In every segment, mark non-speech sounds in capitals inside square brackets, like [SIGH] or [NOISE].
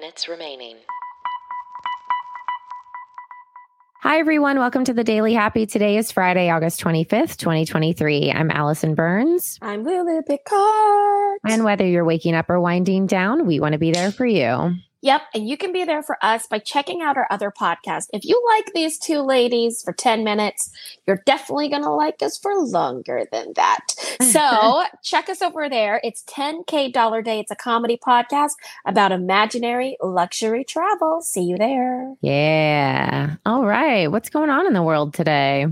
minutes remaining. Hi, everyone. Welcome to the Daily Happy. Today is Friday, August 25th, 2023. I'm Alison Burns. I'm Lulu Picart. And whether you're waking up or winding down, we want to be there for you. Yep. And you can be there for us by checking out our other podcast. If you like these two ladies for 10 minutes, you're definitely going to like us for longer than that. [LAUGHS] So check us over there. It's 10K Dollar Day. It's a comedy podcast about imaginary luxury travel. See you there. Yeah. All right. What's going on in the world today?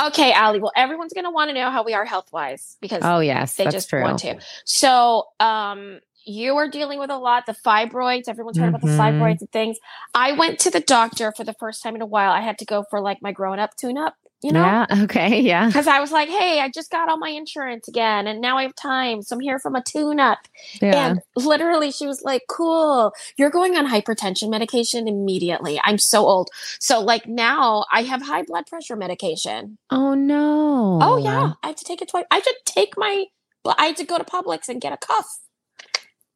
Okay, Allie. Well, everyone's going to want to know how we are health wise because Oh, yes. they that's just true. want to. So, um, you are dealing with a lot the fibroids. Everyone's heard about the Mhm. fibroids and things. I went to the doctor for the first time in a while. I had to go for like my grown up tune up, you know, Yeah. [LAUGHS] Okay. Yeah. because I was like, hey, I just got all my insurance again, and now I have time, so I'm here for my tune up. Yeah. And literally, she was like, cool, you're going on hypertension medication immediately. I'm so old, so like now I have high blood pressure medication. oh, no. Oh yeah, I have to take it twice. I should take my. I had to go to Publix and get a cuff.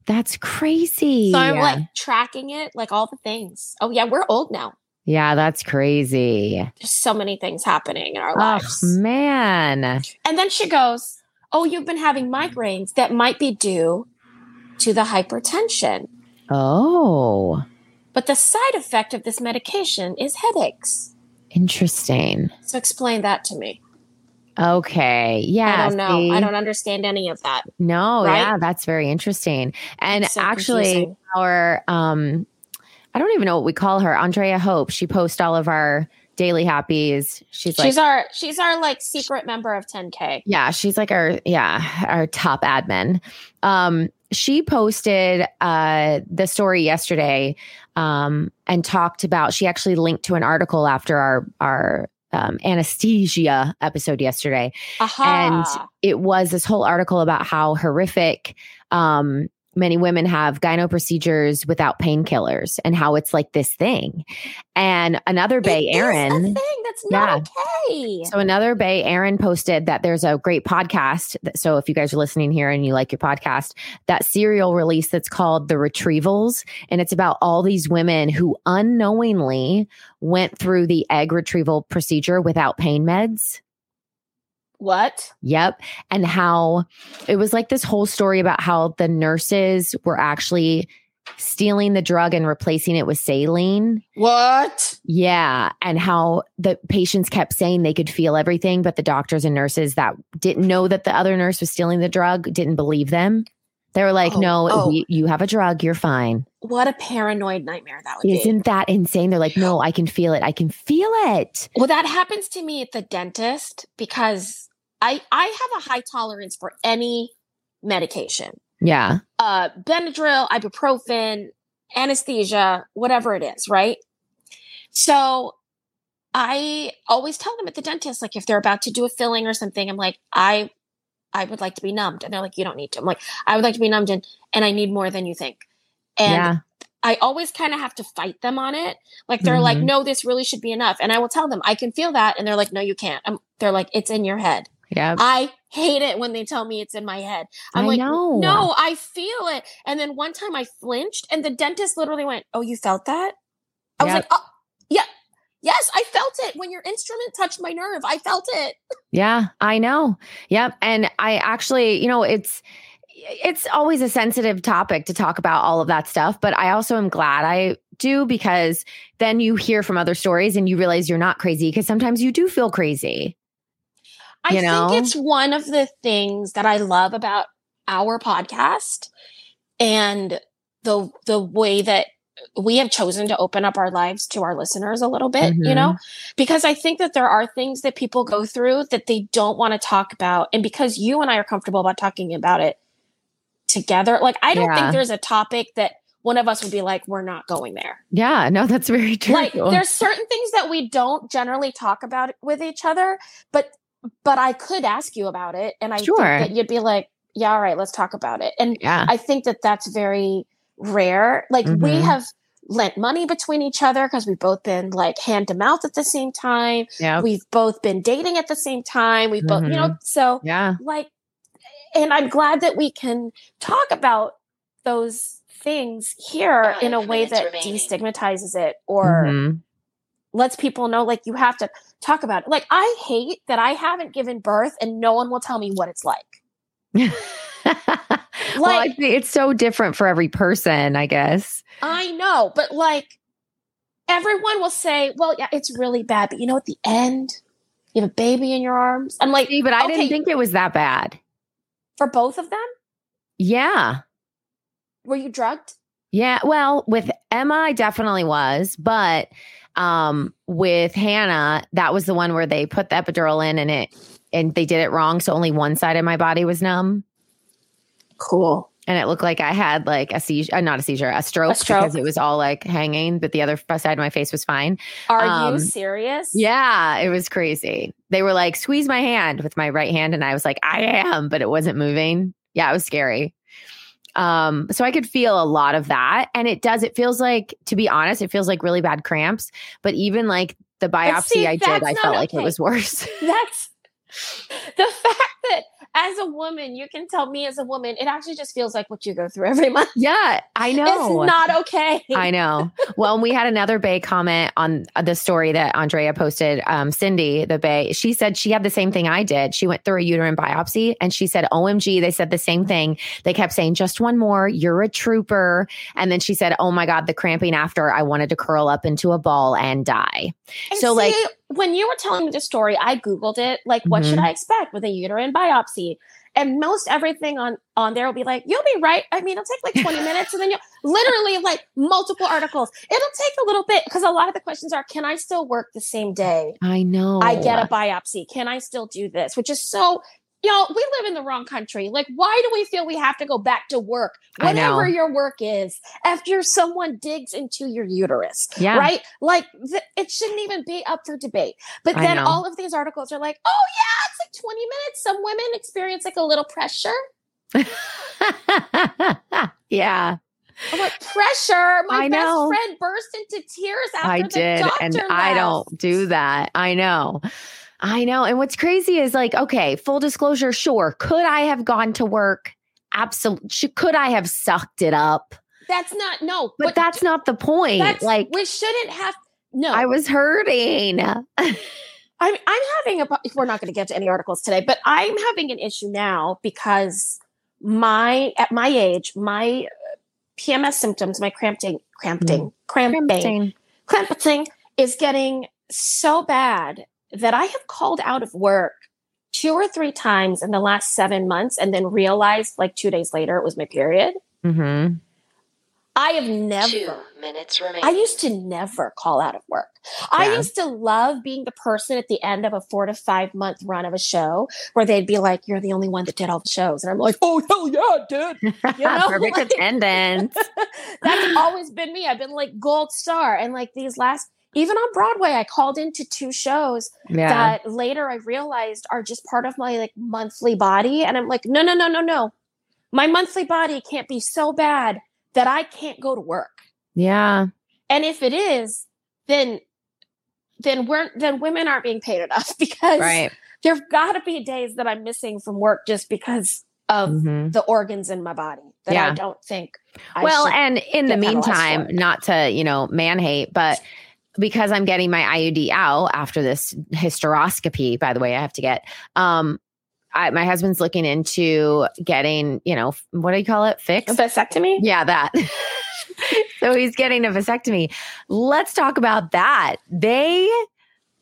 That's crazy. So I'm like tracking it, like all the things. Oh yeah, we're old now. yeah, that's crazy. There's so many things happening in our lives. Oh, man. And then she goes, "Oh, you've been having migraines that might be due to the hypertension, Oh, but the side effect of this medication is headaches." interesting. So explain that to me. Okay. Yeah. I don't know. I don't understand any of that. No, Right? yeah, that's very interesting. And So actually, confusing. our um, I don't even know what we call her, Andrea Hope. She posts all of our daily happies. She's like, she's our she's our like secret member of 10K. yeah, she's like our yeah our top admin. Um, she posted uh the story yesterday, um, and talked about. She actually linked to an article after our our um, anesthesia episode yesterday Aha. it was this whole article about how horrific um, many women have gyno procedures without painkillers and how it's like this thing. And another Bay It Aaron. thing that's not okay. So another Bay Aaron posted that there's a great podcast. that- So if you guys are listening here and you like your podcast, that serial release that's called The Retrievals, and it's about all these women who unknowingly went through the egg retrieval procedure without pain meds. What? Yep. And how it was like this whole story about how the nurses were actually stealing the drug and replacing it with saline. What? Yeah. And how the patients kept saying they could feel everything, but the doctors and nurses that didn't know that the other nurse was stealing the drug didn't believe them. They were like, Oh, no, oh. we- you have a drug, you're fine. What a paranoid nightmare that would be. Isn't that insane? They're like, no, I can feel it. I can feel it. Well, that happens to me at the dentist because I I have a high tolerance for any medication. Yeah. Uh Benadryl, ibuprofen, anesthesia, whatever it is, right? So I always tell them at the dentist like if they're about to do a filling or something, I'm like, I I would like to be numbed. And they're like, you don't need to. I'm like, I would like to be numbed and, and I need more than you think. And yeah. I always kind of have to fight them on it. Like they're like, Mhm. no, this really should be enough. And I will tell them, I can feel that. And they're like, no, you can't. I'm, they're like, it's in your head. Yeah. I hate it when they tell me it's in my head. I'm I like, know. no, I feel it. And then one time I flinched and the dentist literally went, oh, you felt that? I was like, oh. Yes, I felt it when your instrument touched my nerve. I felt it. Yeah, I know. Yep. And I actually, you know, it's it's always a sensitive topic to talk about all of that stuff, but I also am glad I do because then you hear from other stories and you realize you're not crazy because sometimes you do feel crazy. I know? think it's one of the things that I love about our podcast and the the way that we have chosen to open up our lives to our listeners a little bit, you Mhm. know, because I think that there are things that people go through that they don't want to talk about. And because you and I are comfortable about talking about it together, like I don't Yeah. think there's a topic that one of us would be like, we're not going there. Yeah, no, that's very true. Like there's certain things that we don't generally talk about with each other, but but I could ask you about it and I Sure. think that you'd be like, yeah, all right, let's talk about it. And yeah. I think that that's very rare. Like we Mhm. have lent money between each other because we've both been like hand to mouth at the same time. yeah. We've both been dating at the same time. We've both, you know, so Yeah. like, and I'm glad that we can talk about those things here Five in a way that remaining. destigmatizes it or Mhm. lets people know like you have to talk about it. Like I hate that I haven't given birth and no one will tell me what it's like. [LAUGHS] well, Like- think it's so different for every person, I guess. I know, but like everyone will say, "Well, yeah, it's really bad, but you know at the end, you have a baby in your arms." I'm like, See, but I okay. didn't think it was that bad. for both of them, Yeah. were you drugged? Yeah. Well, with Emma, I definitely was, but um with Hannah, that was the one where they put the epidural in and it and they did it wrong. So only one side of my body was numb. Cool. And it looked like I had like a seizure, uh, not a seizure, a stroke, stroke. because it was all like hanging, but the other side of my face was fine. Are Um, you serious? Yeah, it was crazy. They were like, squeeze my hand with my right hand. And I was like, I am, but it wasn't moving. Yeah, it was scary. Um, so I could feel a lot of that. And it does, it feels like, to be honest, it feels like really bad cramps. But even like the biopsy see, I did, I felt like it was worse. [LAUGHS] That's [LAUGHS] the fact that as a woman, you can tell me as a woman, it actually just feels like what you go through every [LAUGHS] month. yeah, I know. It's not okay. I know. Well, we had another Bay comment on the story that Andrea posted. Um, Cindy, the Bay, she said she had the same thing I did. She went through a uterine biopsy and she said, OMG, they said the same thing. They kept saying, just one more, you're a trooper. And then she said, Oh my God, the cramping after, I wanted to curl up into a ball and die. And So, like- see, when you were telling me the story, I googled it. Like, what should Mhm. I expect with a uterine biopsy? And most everything on on there will be like, you'll be right. I mean, it'll take like twenty minutes, and then you'll literally like multiple articles. It'll take a little bit because a lot of the questions are, can I still work the same day I know. I get a biopsy? Can I still do this? Which is so. Know, we live in the wrong country. Like, why do we feel we have to go back to work, whatever your work is, after someone digs into your uterus? Yeah. right? Like th- it shouldn't even be up for debate. But then all of these articles are like, oh yeah, it's like 20 minutes. Some women experience like a little pressure. [LAUGHS] yeah, I'm like, pressure. My I best know. friend burst into tears after I the did. doctor And I don't do that. I know. I know. And what's crazy is like, okay, full disclosure, sure. Could I have gone to work? Absolutely. Could I have sucked it up? That's not no. But, that's not the point. that's like, we shouldn't have. No, I was hurting. [LAUGHS] I'm I'm having a. We're not going to get to any articles today, but I'm having an issue now because my at my age, my uh, PMS symptoms, my cramping, cramping, cramping, cramping is getting so bad that I have called out of work two or three times in the last seven months and then realized like two days later it was my period. hmm I have never. Two never. minutes remaining. I used to never call out of work. I used to love being the person at the end of a four to five month run of a show where they'd be like, You're the only one that did all the shows. And I'm like, Oh, hell yeah, dude!" [LAUGHS] You know, Perfect [LAUGHS] like- attendance. [LAUGHS] That's always been me. I've been like gold star. And like these last, even on Broadway, I called into two shows Yeah. that later I realized are just part of my like monthly body. And I'm like, no, no, no, no, no. My monthly body can't be so bad that I can't go to work. yeah. And if it is, then then we're then women aren't being paid enough [LAUGHS] because Right. there've got to be days that I'm missing from work just because of Mhm. the organs in my body that I don't think. I well, and in the meantime, not to, you know, man hate, but because I'm getting my IUD out after this hysteroscopy, by the way, I have to get, um, I, my husband's looking into getting, you know, what do you call it? a vasectomy. Yeah, that. [LAUGHS] so he's getting a vasectomy. Let's talk about that. They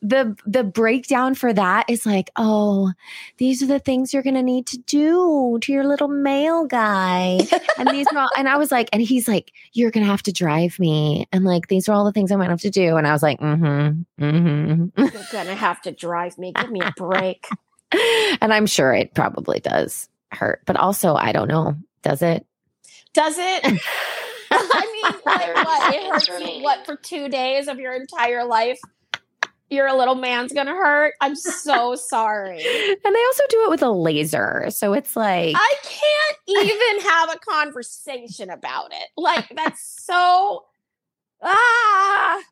the the breakdown for that is like, oh, these are the things you're gonna need to do to your little male guy. and these are all, and I was like, and he's like, you're gonna have to drive me. And like these are all the things I'm gonna have to do. And I was like, mm-hmm. Mm-hmm. You're gonna have to drive me. Give me a break. [LAUGHS] and I'm sure it probably does hurt. But also I don't know. Does it? Does it? [LAUGHS] I mean, like what? It hurts you remaining. what for two days of your entire life? Your little man's gonna hurt. I'm so [LAUGHS] sorry. And they also do it with a laser. So it's like I can't even [LAUGHS] have a conversation about it. Like that's so ah.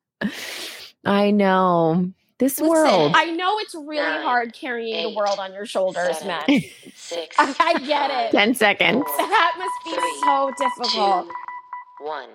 I know. This Listen, world. I know it's really Nine, hard carrying the world on your shoulders, seven, man. [LAUGHS] Six. I, I get it. 10 seconds. That must be Three, so difficult. two, one.